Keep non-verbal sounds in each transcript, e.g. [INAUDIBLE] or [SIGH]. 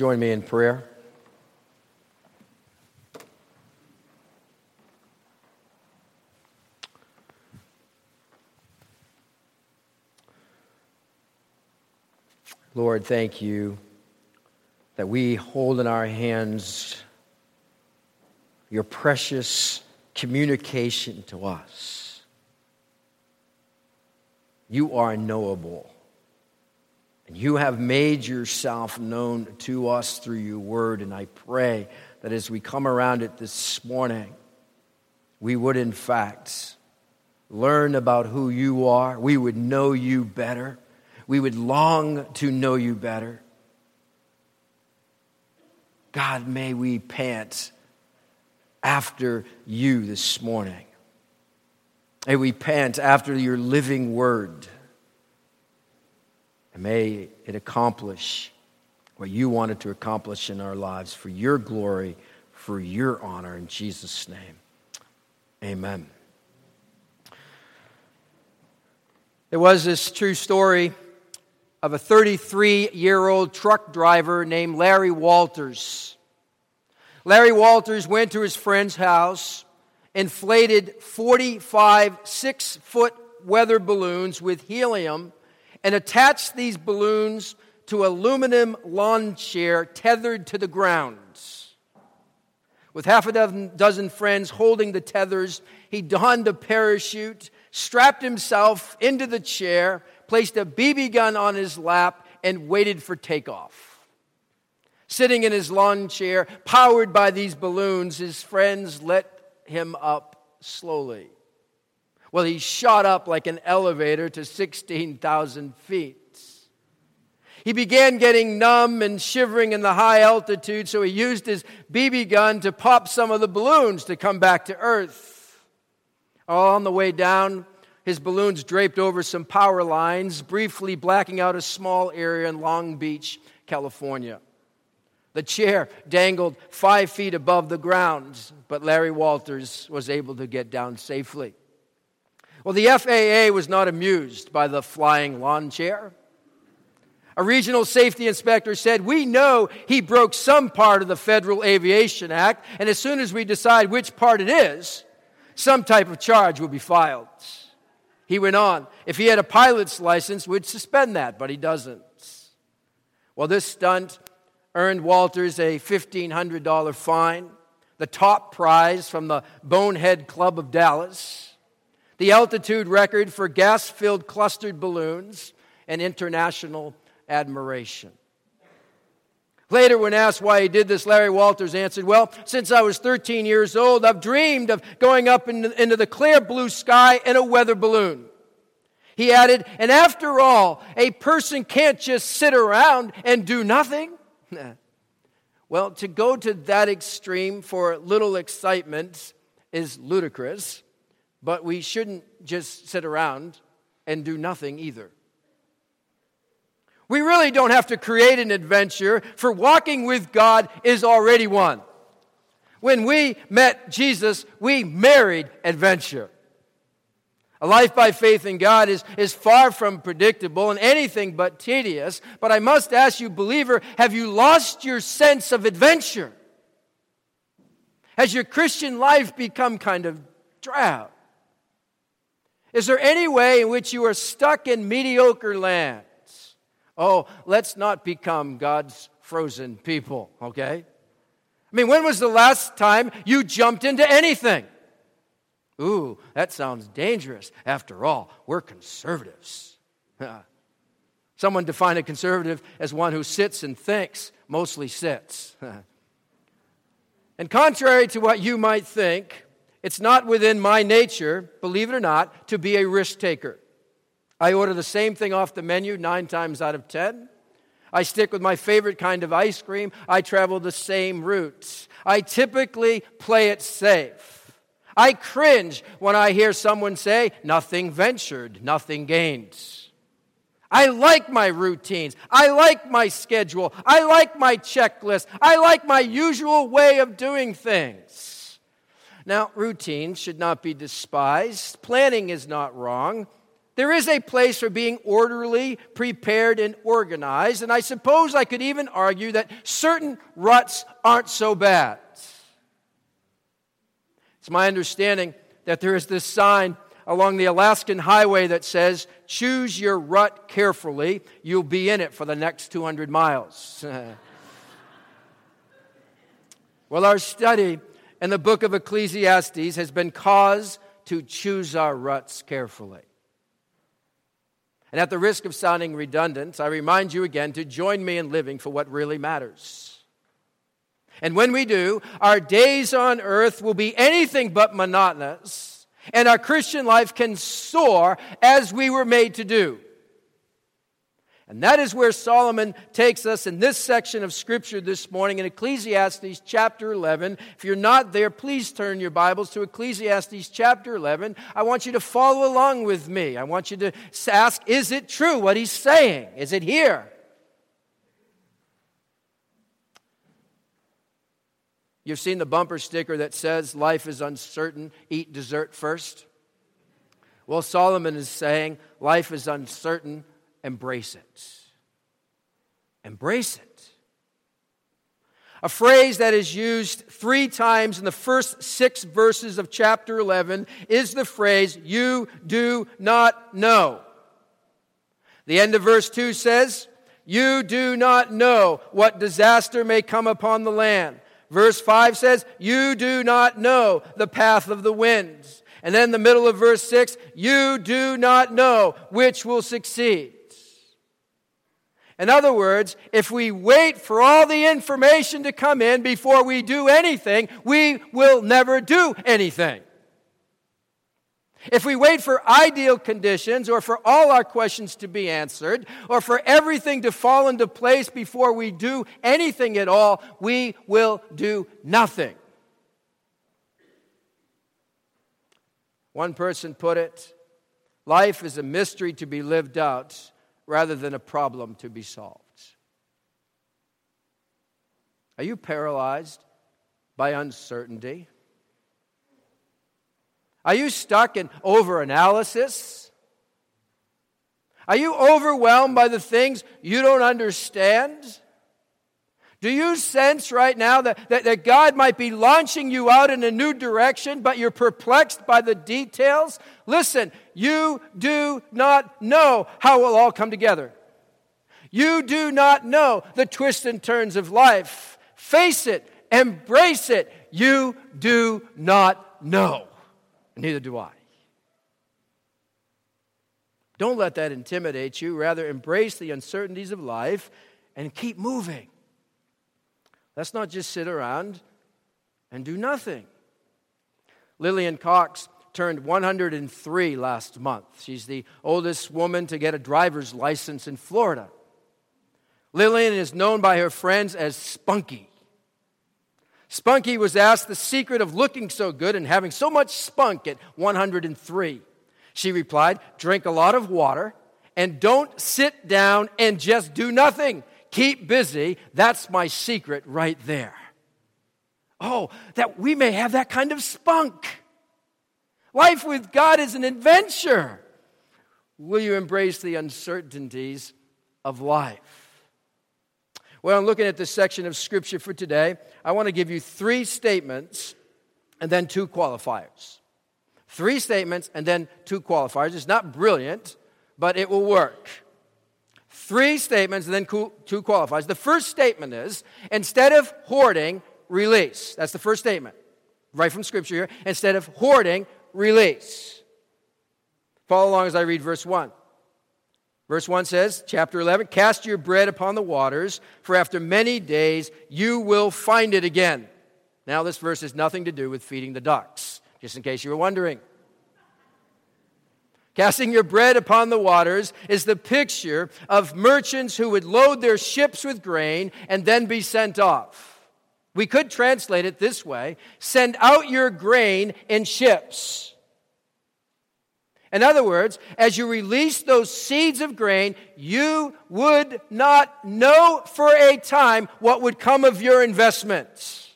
join me in prayer? Lord, thank you that we hold in our hands your precious communication to us. You are knowable. And you have made yourself known to us through your word. And I pray that as we come around it this morning, we would, in fact, learn about who you are. We would know you better we would long to know you better. God, may we pant after you this morning. May we pant after your living word. And may it accomplish what you wanted to accomplish in our lives for your glory, for your honor. In Jesus' name, amen. There was this true story of a 33 year old truck driver named Larry Walters. Larry Walters went to his friend's house, inflated 45 six foot weather balloons with helium, and attached these balloons to aluminum lawn chair tethered to the ground. With half a dozen, dozen friends holding the tethers, he donned a parachute, strapped himself into the chair, placed a BB gun on his lap, and waited for takeoff. Sitting in his lawn chair, powered by these balloons, his friends let him up slowly. Well, he shot up like an elevator to 16,000 feet. He began getting numb and shivering in the high altitude, so he used his BB gun to pop some of the balloons to come back to Earth. All on the way down, his balloons draped over some power lines, briefly blacking out a small area in Long Beach, California. The chair dangled five feet above the ground, but Larry Walters was able to get down safely. Well, the FAA was not amused by the flying lawn chair. A regional safety inspector said, We know he broke some part of the Federal Aviation Act, and as soon as we decide which part it is, some type of charge will be filed. He went on. If he had a pilot's license, we'd suspend that, but he doesn't. Well, this stunt earned Walters a $1,500 fine, the top prize from the Bonehead Club of Dallas, the altitude record for gas filled clustered balloons, and international admiration. Later, when asked why he did this, Larry Walters answered, Well, since I was 13 years old, I've dreamed of going up into the clear blue sky in a weather balloon. He added, And after all, a person can't just sit around and do nothing. [LAUGHS] well, to go to that extreme for little excitement is ludicrous, but we shouldn't just sit around and do nothing either. We really don't have to create an adventure, for walking with God is already one. When we met Jesus, we married adventure. A life by faith in God is, is far from predictable and anything but tedious. But I must ask you, believer, have you lost your sense of adventure? Has your Christian life become kind of drab? Is there any way in which you are stuck in mediocre land? Oh, let's not become God's frozen people, okay? I mean, when was the last time you jumped into anything? Ooh, that sounds dangerous. After all, we're conservatives. [LAUGHS] Someone defined a conservative as one who sits and thinks, mostly sits. [LAUGHS] and contrary to what you might think, it's not within my nature, believe it or not, to be a risk taker. I order the same thing off the menu nine times out of ten. I stick with my favorite kind of ice cream. I travel the same routes. I typically play it safe. I cringe when I hear someone say, nothing ventured, nothing gained. I like my routines. I like my schedule. I like my checklist. I like my usual way of doing things. Now, routines should not be despised. Planning is not wrong. There is a place for being orderly, prepared, and organized, and I suppose I could even argue that certain ruts aren't so bad. It's my understanding that there is this sign along the Alaskan highway that says, Choose your rut carefully, you'll be in it for the next 200 miles. [LAUGHS] well, our study in the book of Ecclesiastes has been cause to choose our ruts carefully. And at the risk of sounding redundant, I remind you again to join me in living for what really matters. And when we do, our days on earth will be anything but monotonous and our Christian life can soar as we were made to do. And that is where Solomon takes us in this section of Scripture this morning in Ecclesiastes chapter 11. If you're not there, please turn your Bibles to Ecclesiastes chapter 11. I want you to follow along with me. I want you to ask, is it true what he's saying? Is it here? You've seen the bumper sticker that says, Life is uncertain, eat dessert first. Well, Solomon is saying, Life is uncertain, embrace it. Embrace it. A phrase that is used three times in the first six verses of chapter 11 is the phrase, You do not know. The end of verse 2 says, You do not know what disaster may come upon the land. Verse 5 says, You do not know the path of the winds. And then the middle of verse 6, You do not know which will succeed. In other words, if we wait for all the information to come in before we do anything, we will never do anything. If we wait for ideal conditions or for all our questions to be answered or for everything to fall into place before we do anything at all, we will do nothing. One person put it life is a mystery to be lived out rather than a problem to be solved. Are you paralyzed by uncertainty? Are you stuck in overanalysis? Are you overwhelmed by the things you don't understand? Do you sense right now that, that, that, God might be launching you out in a new direction, but you're perplexed by the details? Listen, you do not know how it will all come together. You do not know the twists and turns of life. Face it, embrace it. You do not know. Neither do I. Don't let that intimidate you. Rather, embrace the uncertainties of life and keep moving. Let's not just sit around and do nothing. Lillian Cox turned 103 last month. She's the oldest woman to get a driver's license in Florida. Lillian is known by her friends as Spunky. Spunky was asked the secret of looking so good and having so much spunk at 103. She replied, Drink a lot of water and don't sit down and just do nothing. Keep busy. That's my secret right there. Oh, that we may have that kind of spunk. Life with God is an adventure. Will you embrace the uncertainties of life? Well, I'm looking at this section of Scripture for today. I want to give you three statements and then two qualifiers. Three statements and then two qualifiers. It's not brilliant, but it will work. Three statements and then two qualifiers. The first statement is instead of hoarding, release. That's the first statement, right from Scripture here. Instead of hoarding, release. Follow along as I read verse 1. Verse 1 says, chapter 11, cast your bread upon the waters, for after many days you will find it again. Now, this verse has nothing to do with feeding the ducks, just in case you were wondering. Casting your bread upon the waters is the picture of merchants who would load their ships with grain and then be sent off. We could translate it this way send out your grain in ships. In other words, as you release those seeds of grain, you would not know for a time what would come of your investments.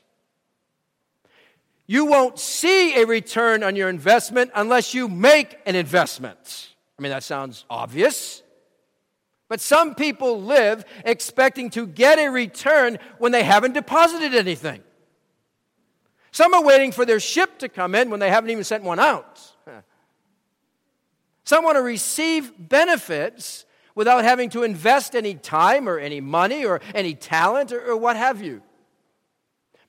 You won't see a return on your investment unless you make an investment. I mean, that sounds obvious. But some people live expecting to get a return when they haven't deposited anything. Some are waiting for their ship to come in when they haven't even sent one out. [LAUGHS] Some want to receive benefits without having to invest any time or any money or any talent or, or what have you.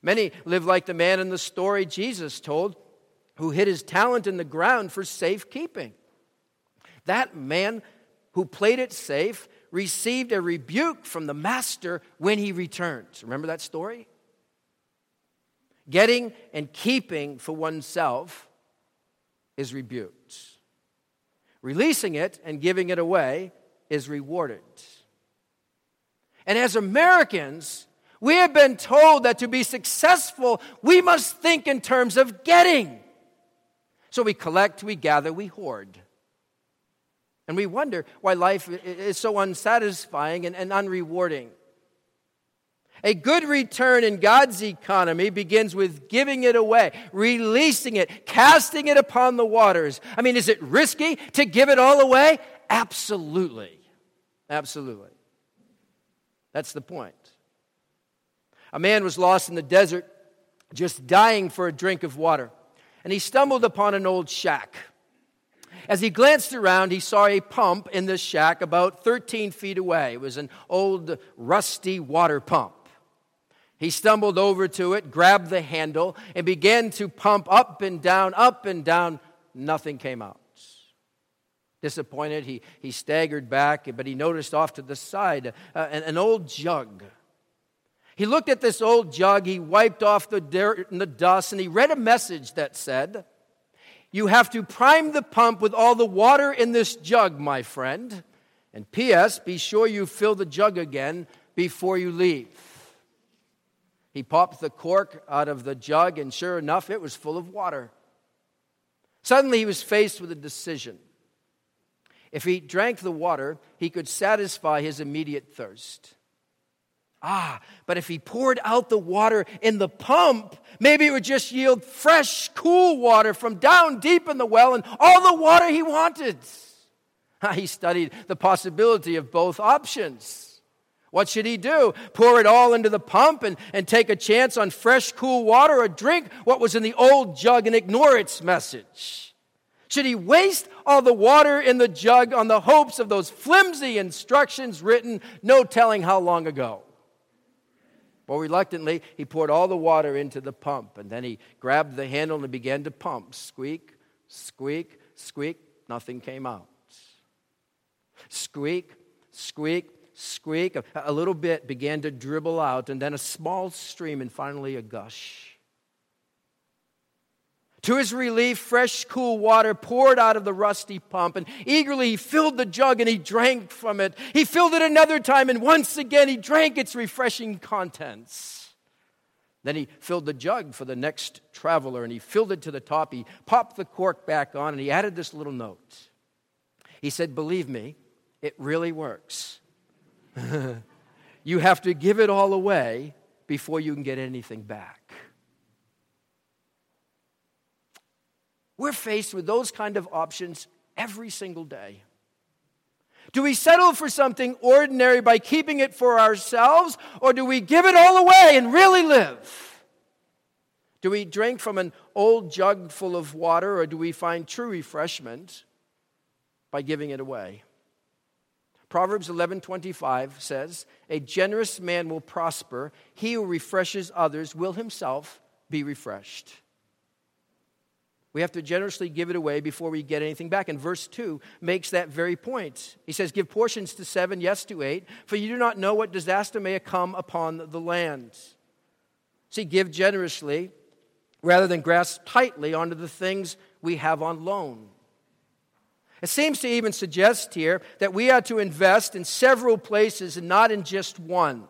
Many live like the man in the story Jesus told who hid his talent in the ground for safekeeping. That man who played it safe received a rebuke from the master when he returned. Remember that story? Getting and keeping for oneself is rebuked. Releasing it and giving it away is rewarded. And as Americans, we have been told that to be successful, we must think in terms of getting. So we collect, we gather, we hoard. And we wonder why life is so unsatisfying and, and unrewarding. A good return in God's economy begins with giving it away, releasing it, casting it upon the waters. I mean, is it risky to give it all away? Absolutely. Absolutely. That's the point. A man was lost in the desert, just dying for a drink of water, and he stumbled upon an old shack. As he glanced around, he saw a pump in the shack about 13 feet away. It was an old, rusty water pump. He stumbled over to it, grabbed the handle, and began to pump up and down, up and down. Nothing came out. Disappointed, he, he staggered back, but he noticed off to the side uh, an, an old jug. He looked at this old jug, he wiped off the dirt and the dust, and he read a message that said, You have to prime the pump with all the water in this jug, my friend. And P.S., be sure you fill the jug again before you leave. He popped the cork out of the jug, and sure enough, it was full of water. Suddenly, he was faced with a decision. If he drank the water, he could satisfy his immediate thirst. Ah, but if he poured out the water in the pump, maybe it would just yield fresh, cool water from down deep in the well and all the water he wanted. Ah, he studied the possibility of both options. What should he do? Pour it all into the pump and, and take a chance on fresh, cool water or drink what was in the old jug and ignore its message? Should he waste all the water in the jug on the hopes of those flimsy instructions written no telling how long ago? Well, reluctantly, he poured all the water into the pump, and then he grabbed the handle and began to pump. Squeak, squeak, squeak. Nothing came out. Squeak, squeak, squeak. A, little bit began to dribble out, and then a small stream, and finally a gush. To his relief, fresh, cool water poured out of the rusty pump, and eagerly he filled the jug and he drank from it. He filled it another time, and once again he drank its refreshing contents. Then he filled the jug for the next traveler, and he filled it to the top. He popped the cork back on, and he added this little note. He said, Believe me, it really works. [LAUGHS] you have to give it all away before you can get anything back. We're faced with those kind of options every single day. Do we settle for something ordinary by keeping it for ourselves, or do we give it all away and really live? Do we drink from an old jug full of water, or do we find true refreshment by giving it away? Proverbs 11:25 says, "A generous man will prosper; he who refreshes others will himself be refreshed." We have to generously give it away before we get anything back. And verse 2 makes that very point. He says, Give portions to seven, yes to eight, for you do not know what disaster may come upon the land. See, give generously rather than grasp tightly onto the things we have on loan. It seems to even suggest here that we are to invest in several places and not in just one.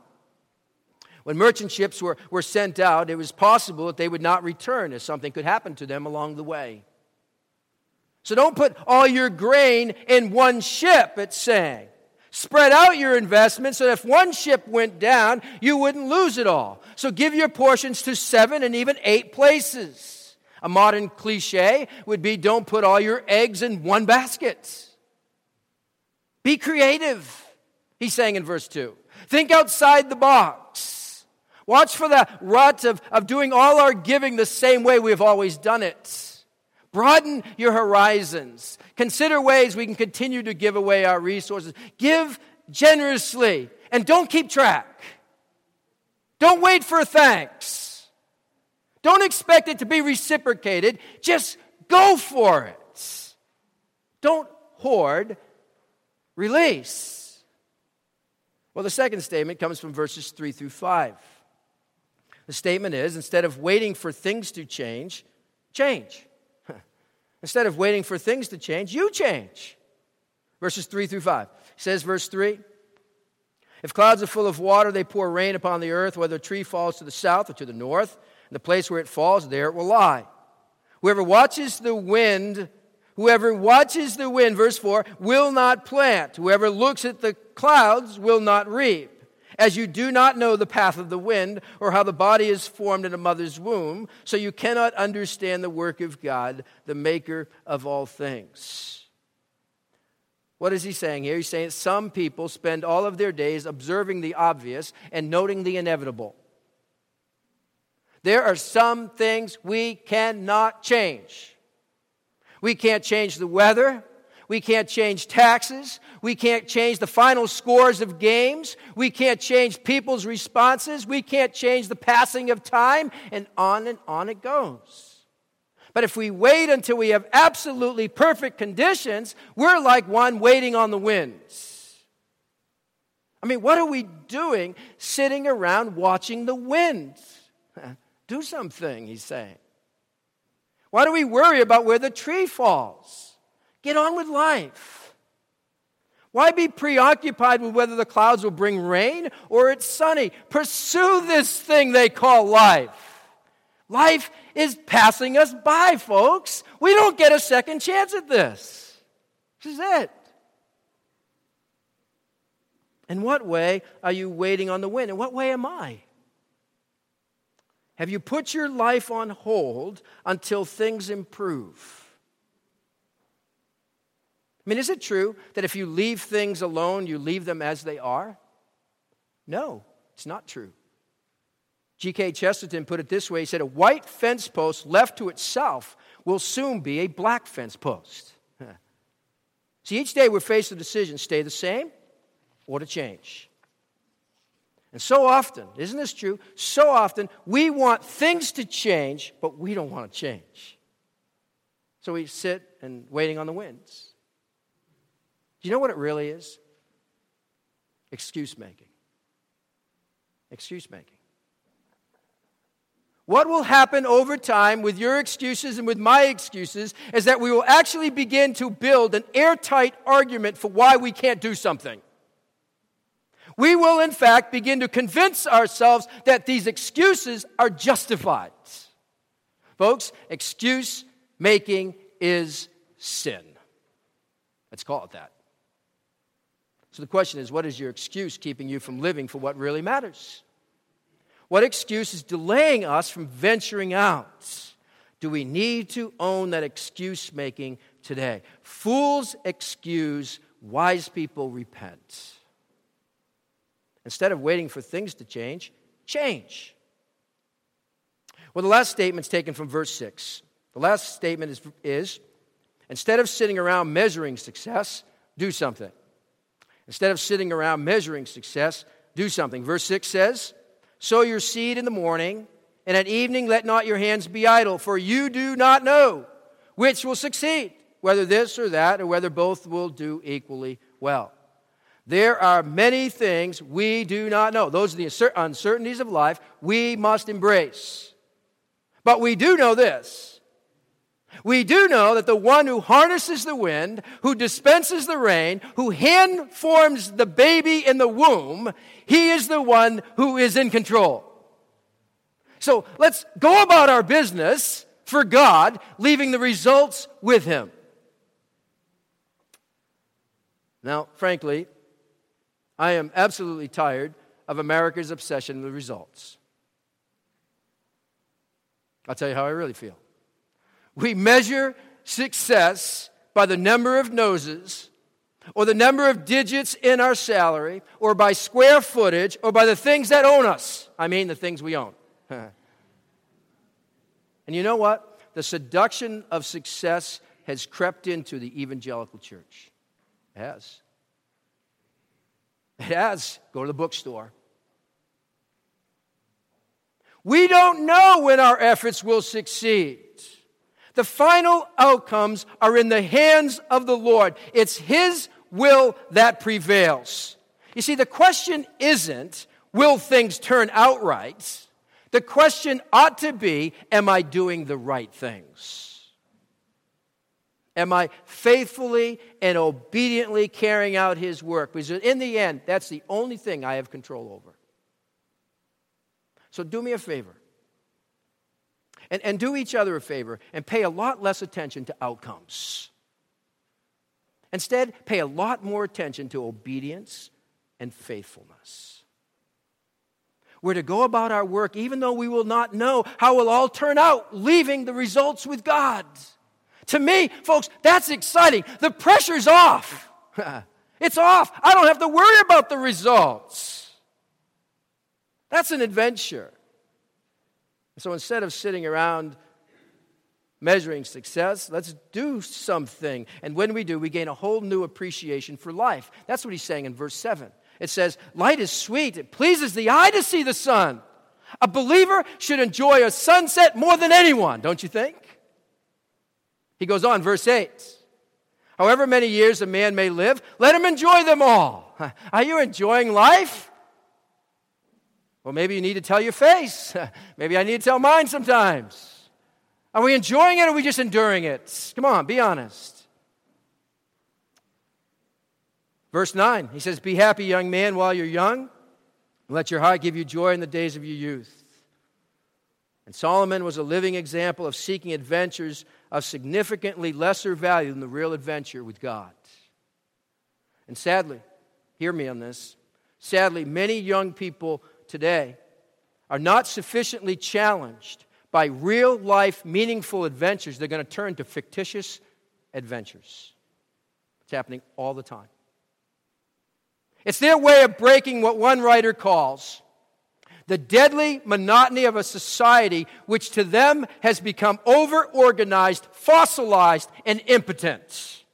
When merchant ships were, were sent out, it was possible that they would not return as something could happen to them along the way. So don't put all your grain in one ship, it's saying. Spread out your investments so that if one ship went down, you wouldn't lose it all. So give your portions to seven and even eight places. A modern cliche would be don't put all your eggs in one basket. Be creative, he's saying in verse 2. Think outside the box. Watch for the rut of, of doing all our giving the same way we've always done it. Broaden your horizons. Consider ways we can continue to give away our resources. Give generously and don't keep track. Don't wait for thanks. Don't expect it to be reciprocated. Just go for it. Don't hoard, release. Well, the second statement comes from verses 3 through 5. The statement is instead of waiting for things to change, change. [LAUGHS] instead of waiting for things to change, you change. Verses 3 through 5. says, verse 3 if clouds are full of water, they pour rain upon the earth, whether a tree falls to the south or to the north, and the place where it falls, there it will lie. Whoever watches the wind, whoever watches the wind, verse 4, will not plant. Whoever looks at the clouds will not reap. As you do not know the path of the wind or how the body is formed in a mother's womb, so you cannot understand the work of God, the maker of all things. What is he saying here? He's saying some people spend all of their days observing the obvious and noting the inevitable. There are some things we cannot change. We can't change the weather. We can't change taxes. We can't change the final scores of games. We can't change people's responses. We can't change the passing of time. And on and on it goes. But if we wait until we have absolutely perfect conditions, we're like one waiting on the winds. I mean, what are we doing sitting around watching the winds? [LAUGHS] Do something, he's saying. Why do we worry about where the tree falls? Get on with life. Why be preoccupied with whether the clouds will bring rain or it's sunny? Pursue this thing they call life. Life is passing us by, folks. We don't get a second chance at this. This is it. In what way are you waiting on the wind? In what way am I? Have you put your life on hold until things improve? I mean, is it true that if you leave things alone, you leave them as they are? No, it's not true. G.K. Chesterton put it this way he said, A white fence post left to itself will soon be a black fence post. [LAUGHS] See, each day we're faced with decisions stay the same or to change. And so often, isn't this true? So often, we want things to change, but we don't want to change. So we sit and waiting on the winds. You know what it really is? Excuse making. Excuse making. What will happen over time with your excuses and with my excuses is that we will actually begin to build an airtight argument for why we can't do something. We will, in fact, begin to convince ourselves that these excuses are justified. Folks, excuse making is sin. Let's call it that. So the question is what is your excuse keeping you from living for what really matters? What excuse is delaying us from venturing out? Do we need to own that excuse making today? Fools excuse, wise people repent. Instead of waiting for things to change, change. Well, the last statement is taken from verse 6. The last statement is, is instead of sitting around measuring success, do something. Instead of sitting around measuring success, do something. Verse 6 says, Sow your seed in the morning, and at evening let not your hands be idle, for you do not know which will succeed, whether this or that, or whether both will do equally well. There are many things we do not know. Those are the uncertainties of life we must embrace. But we do know this we do know that the one who harnesses the wind, who dispenses the rain, who hand forms the baby in the womb, he is the one who is in control. So let's go about our business for God, leaving the results with Him. Now, frankly, I am absolutely tired of America's obsession with results. I'll tell you how I really feel. We measure success by the number of noses or the number of digits in our salary, or by square footage, or by the things that own us. I mean, the things we own. [LAUGHS] and you know what? The seduction of success has crept into the evangelical church. It has. It has. Go to the bookstore. We don't know when our efforts will succeed. The final outcomes are in the hands of the Lord. It's His will that prevails. You see, the question isn't, will things turn out right? The question ought to be, am I doing the right things? Am I faithfully and obediently carrying out His work? Because in the end, that's the only thing I have control over. So do me a favor. And, and do each other a favor and pay a lot less attention to outcomes. Instead, pay a lot more attention to obedience and faithfulness. We're to go about our work even though we will not know how it will all turn out, leaving the results with God. To me, folks, that's exciting. The pressure's off. [LAUGHS] it's off. I don't have to worry about the results. That's an adventure. So instead of sitting around measuring success, let's do something. And when we do, we gain a whole new appreciation for life. That's what he's saying in verse 7. It says, Light is sweet, it pleases the eye to see the sun. A believer should enjoy a sunset more than anyone, don't you think? He goes on, verse 8. However many years a man may live, let him enjoy them all. [LAUGHS] Are you enjoying life? Well, maybe you need to tell your face. [LAUGHS] maybe I need to tell mine sometimes. Are we enjoying it or are we just enduring it? Come on, be honest. Verse 9, he says, Be happy, young man, while you're young, and let your heart give you joy in the days of your youth. And Solomon was a living example of seeking adventures of significantly lesser value than the real adventure with God. And sadly, hear me on this, sadly, many young people today are not sufficiently challenged by real life, meaningful adventures. They're going to turn to fictitious adventures. It's happening all the time. It's their way of breaking what one writer calls the deadly monotony of a society which to them has become over organized, fossilized, and impotent.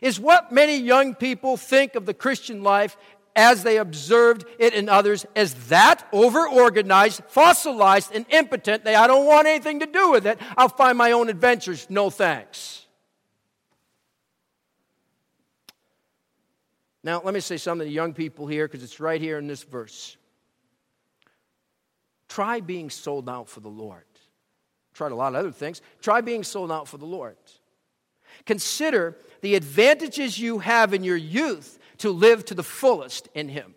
Is what many young people think of the Christian life as they observed it in others as that overorganized, fossilized, and impotent. They, I don't want anything to do with it. I'll find my own adventures. No thanks. Now, let me say something to young people here because it's right here in this verse. Try being sold out for the Lord. Tried a lot of other things. Try being sold out for the Lord. Consider the advantages you have in your youth to live to the fullest in Him.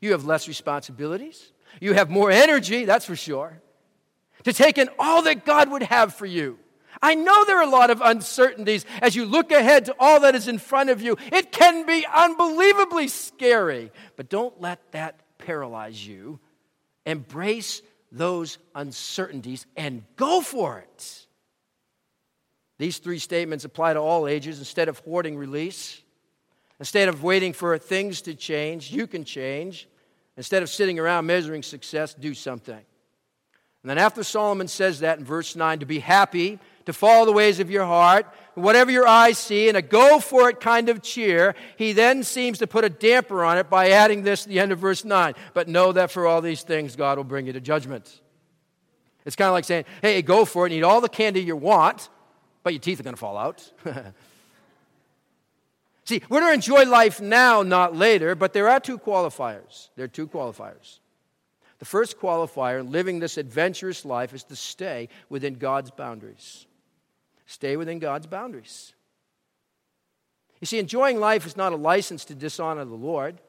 You have less responsibilities. You have more energy, that's for sure, to take in all that God would have for you. I know there are a lot of uncertainties as you look ahead to all that is in front of you. It can be unbelievably scary, but don't let that paralyze you. Embrace those uncertainties and go for it. These three statements apply to all ages. Instead of hoarding release, instead of waiting for things to change, you can change. Instead of sitting around measuring success, do something. And then after Solomon says that in verse 9, to be happy to follow the ways of your heart, whatever your eyes see, and a go for it kind of cheer, he then seems to put a damper on it by adding this at the end of verse 9. But know that for all these things, God will bring you to judgment. It's kind of like saying, hey, go for it and eat all the candy you want, but your teeth are going to fall out. [LAUGHS] See, we're to enjoy life now, not later, but there are two qualifiers. There are two qualifiers. The first qualifier in living this adventurous life is to stay within God's boundaries. Stay within God's boundaries. You see, enjoying life is not a license to dishonor the Lord.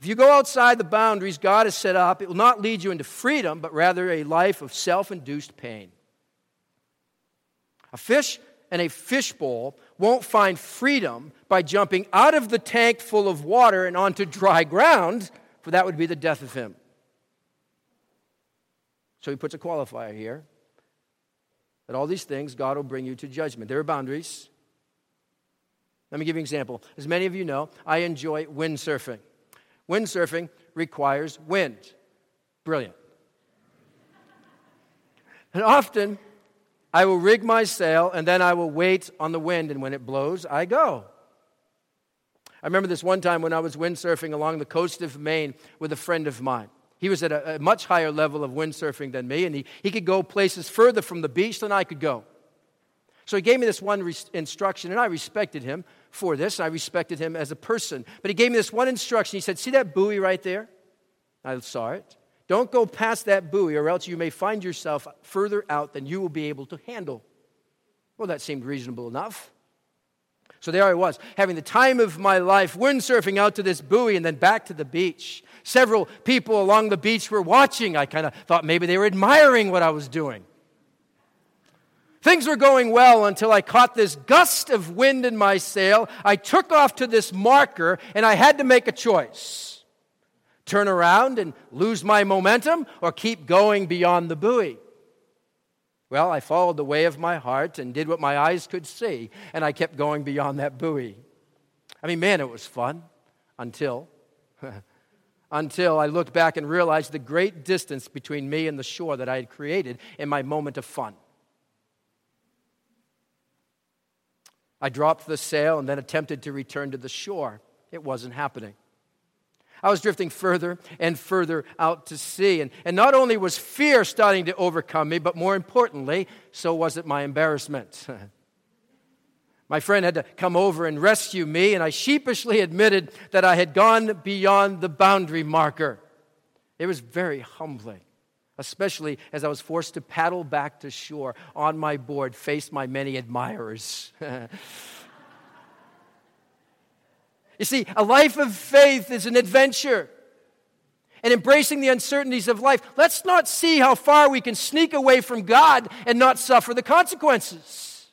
If you go outside the boundaries God has set up, it will not lead you into freedom, but rather a life of self induced pain. A fish and a fishbowl won't find freedom by jumping out of the tank full of water and onto dry ground, for that would be the death of him. So he puts a qualifier here that all these things, God will bring you to judgment. There are boundaries. Let me give you an example. As many of you know, I enjoy windsurfing. Windsurfing requires wind. Brilliant. And often, I will rig my sail and then I will wait on the wind, and when it blows, I go. I remember this one time when I was windsurfing along the coast of Maine with a friend of mine. He was at a, a much higher level of windsurfing than me, and he, he could go places further from the beach than I could go. So he gave me this one re- instruction, and I respected him for this. I respected him as a person. But he gave me this one instruction. He said, See that buoy right there? I saw it. Don't go past that buoy, or else you may find yourself further out than you will be able to handle. Well, that seemed reasonable enough. So there I was, having the time of my life, windsurfing out to this buoy and then back to the beach. Several people along the beach were watching. I kind of thought maybe they were admiring what I was doing. Things were going well until I caught this gust of wind in my sail. I took off to this marker and I had to make a choice turn around and lose my momentum or keep going beyond the buoy. Well, I followed the way of my heart and did what my eyes could see, and I kept going beyond that buoy. I mean, man, it was fun until. [LAUGHS] until I looked back and realized the great distance between me and the shore that I had created in my moment of fun. I dropped the sail and then attempted to return to the shore. It wasn't happening. I was drifting further and further out to sea. And, and not only was fear starting to overcome me, but more importantly, so was it my embarrassment. [LAUGHS] my friend had to come over and rescue me, and I sheepishly admitted that I had gone beyond the boundary marker. It was very humbling, especially as I was forced to paddle back to shore on my board, face my many admirers. [LAUGHS] You see, a life of faith is an adventure. And embracing the uncertainties of life, let's not see how far we can sneak away from God and not suffer the consequences.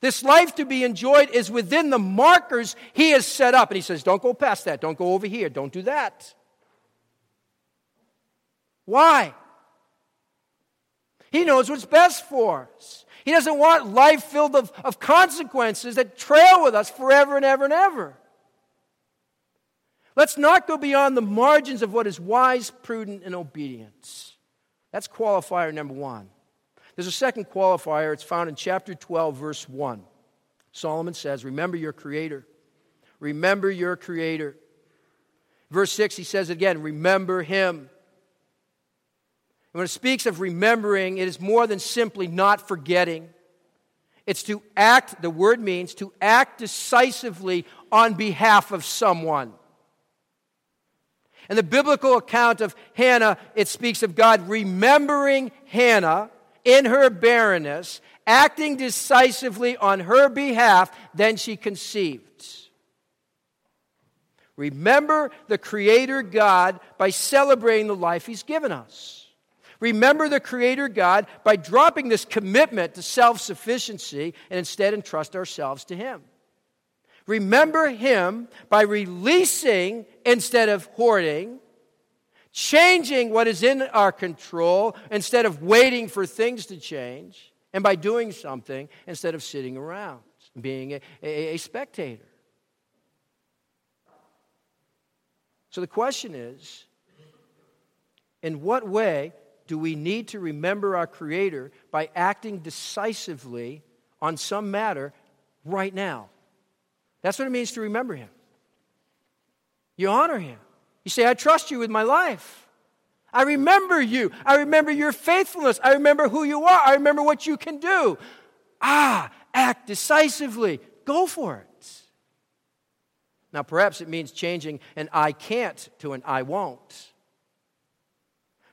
This life to be enjoyed is within the markers He has set up. And He says, don't go past that. Don't go over here. Don't do that. Why? He knows what's best for us. He doesn't want life filled of, of consequences that trail with us forever and ever and ever. Let's not go beyond the margins of what is wise, prudent, and obedience. That's qualifier number one. There's a second qualifier. It's found in chapter 12, verse 1. Solomon says, Remember your Creator. Remember your Creator. Verse 6, he says again, Remember Him when it speaks of remembering, it is more than simply not forgetting. It's to act, the word means to act decisively on behalf of someone. In the biblical account of Hannah, it speaks of God remembering Hannah in her barrenness, acting decisively on her behalf, then she conceived. Remember the Creator God by celebrating the life He's given us. Remember the Creator God by dropping this commitment to self sufficiency and instead entrust ourselves to Him. Remember Him by releasing instead of hoarding, changing what is in our control instead of waiting for things to change, and by doing something instead of sitting around, being a, a, a spectator. So the question is in what way do we need to remember our Creator by acting decisively on some matter right now. That's what it means to remember Him. You honor Him. You say, I trust you with my life. I remember you. I remember your faithfulness. I remember who you are. I remember what you can do. Ah, act decisively. Go for it. Now, perhaps it means changing an I can't to an I won't.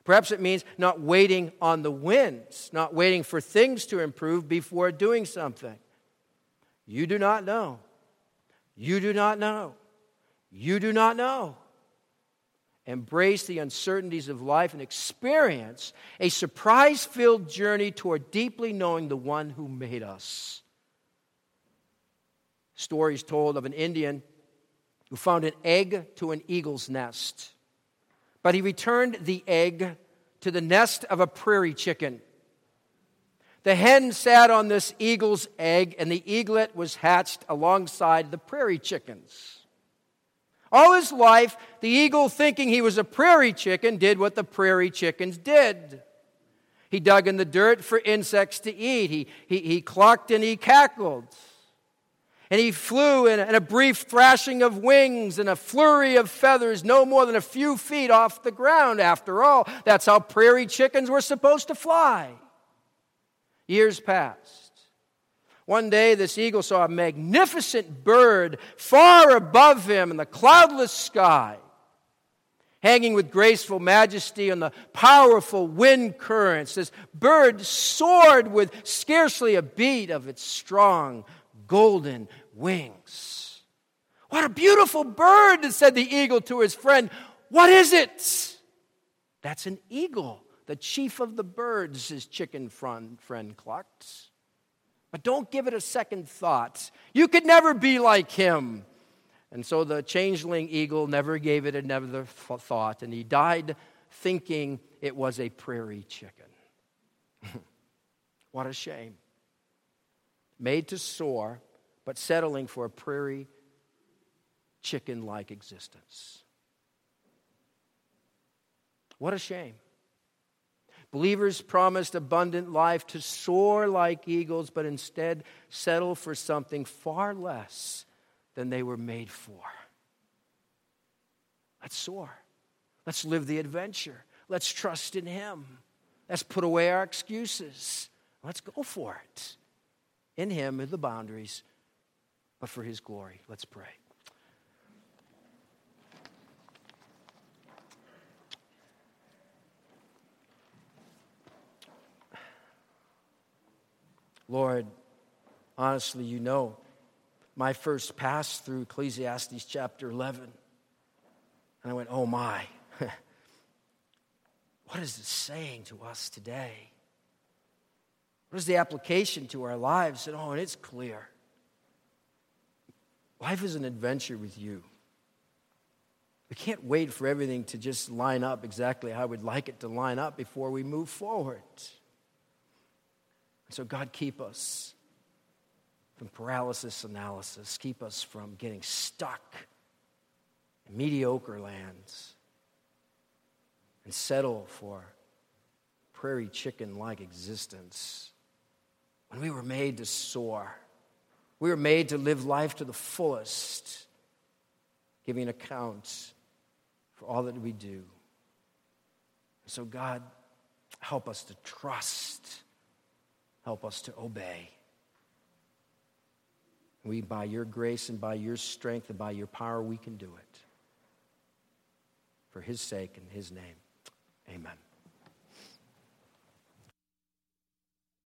Perhaps it means not waiting on the winds, not waiting for things to improve before doing something. You do not know. You do not know. You do not know. Embrace the uncertainties of life and experience a surprise filled journey toward deeply knowing the one who made us. Stories told of an Indian who found an egg to an eagle's nest but he returned the egg to the nest of a prairie chicken. The hen sat on this eagle's egg, and the eaglet was hatched alongside the prairie chickens. All his life, the eagle, thinking he was a prairie chicken, did what the prairie chickens did. He dug in the dirt for insects to eat. He, he, he clucked and he cackled. And he flew in a brief thrashing of wings and a flurry of feathers, no more than a few feet off the ground. After all, that's how prairie chickens were supposed to fly. Years passed. One day, this eagle saw a magnificent bird far above him in the cloudless sky, hanging with graceful majesty on the powerful wind currents. This bird soared with scarcely a beat of its strong golden wings. What a beautiful bird, said the eagle to his friend. What is it? That's an eagle, the chief of the birds, his chicken friend, friend clucked. But don't give it a second thought. You could never be like him. And so the changeling eagle never gave it another thought, and he died thinking it was a prairie chicken. [LAUGHS] what a shame. Made to soar but settling for a prairie chicken like existence. What a shame. Believers promised abundant life to soar like eagles, but instead settle for something far less than they were made for. Let's soar. Let's live the adventure. Let's trust in Him. Let's put away our excuses. Let's go for it. In Him are the boundaries but for His glory. Let's pray. Lord, honestly, you know my first pass through Ecclesiastes chapter 11. And I went, oh my, [LAUGHS] what is it saying to us today? What is the application to our lives? And oh, and it's clear. Life is an adventure with you. We can't wait for everything to just line up exactly how we'd like it to line up before we move forward. So, God, keep us from paralysis analysis, keep us from getting stuck in mediocre lands and settle for prairie chicken like existence when we were made to soar we were made to live life to the fullest, giving account for all that we do. So, God, help us to trust, help us to obey. We, by your grace and by your strength and by your power, we can do it. For his sake and his name, amen.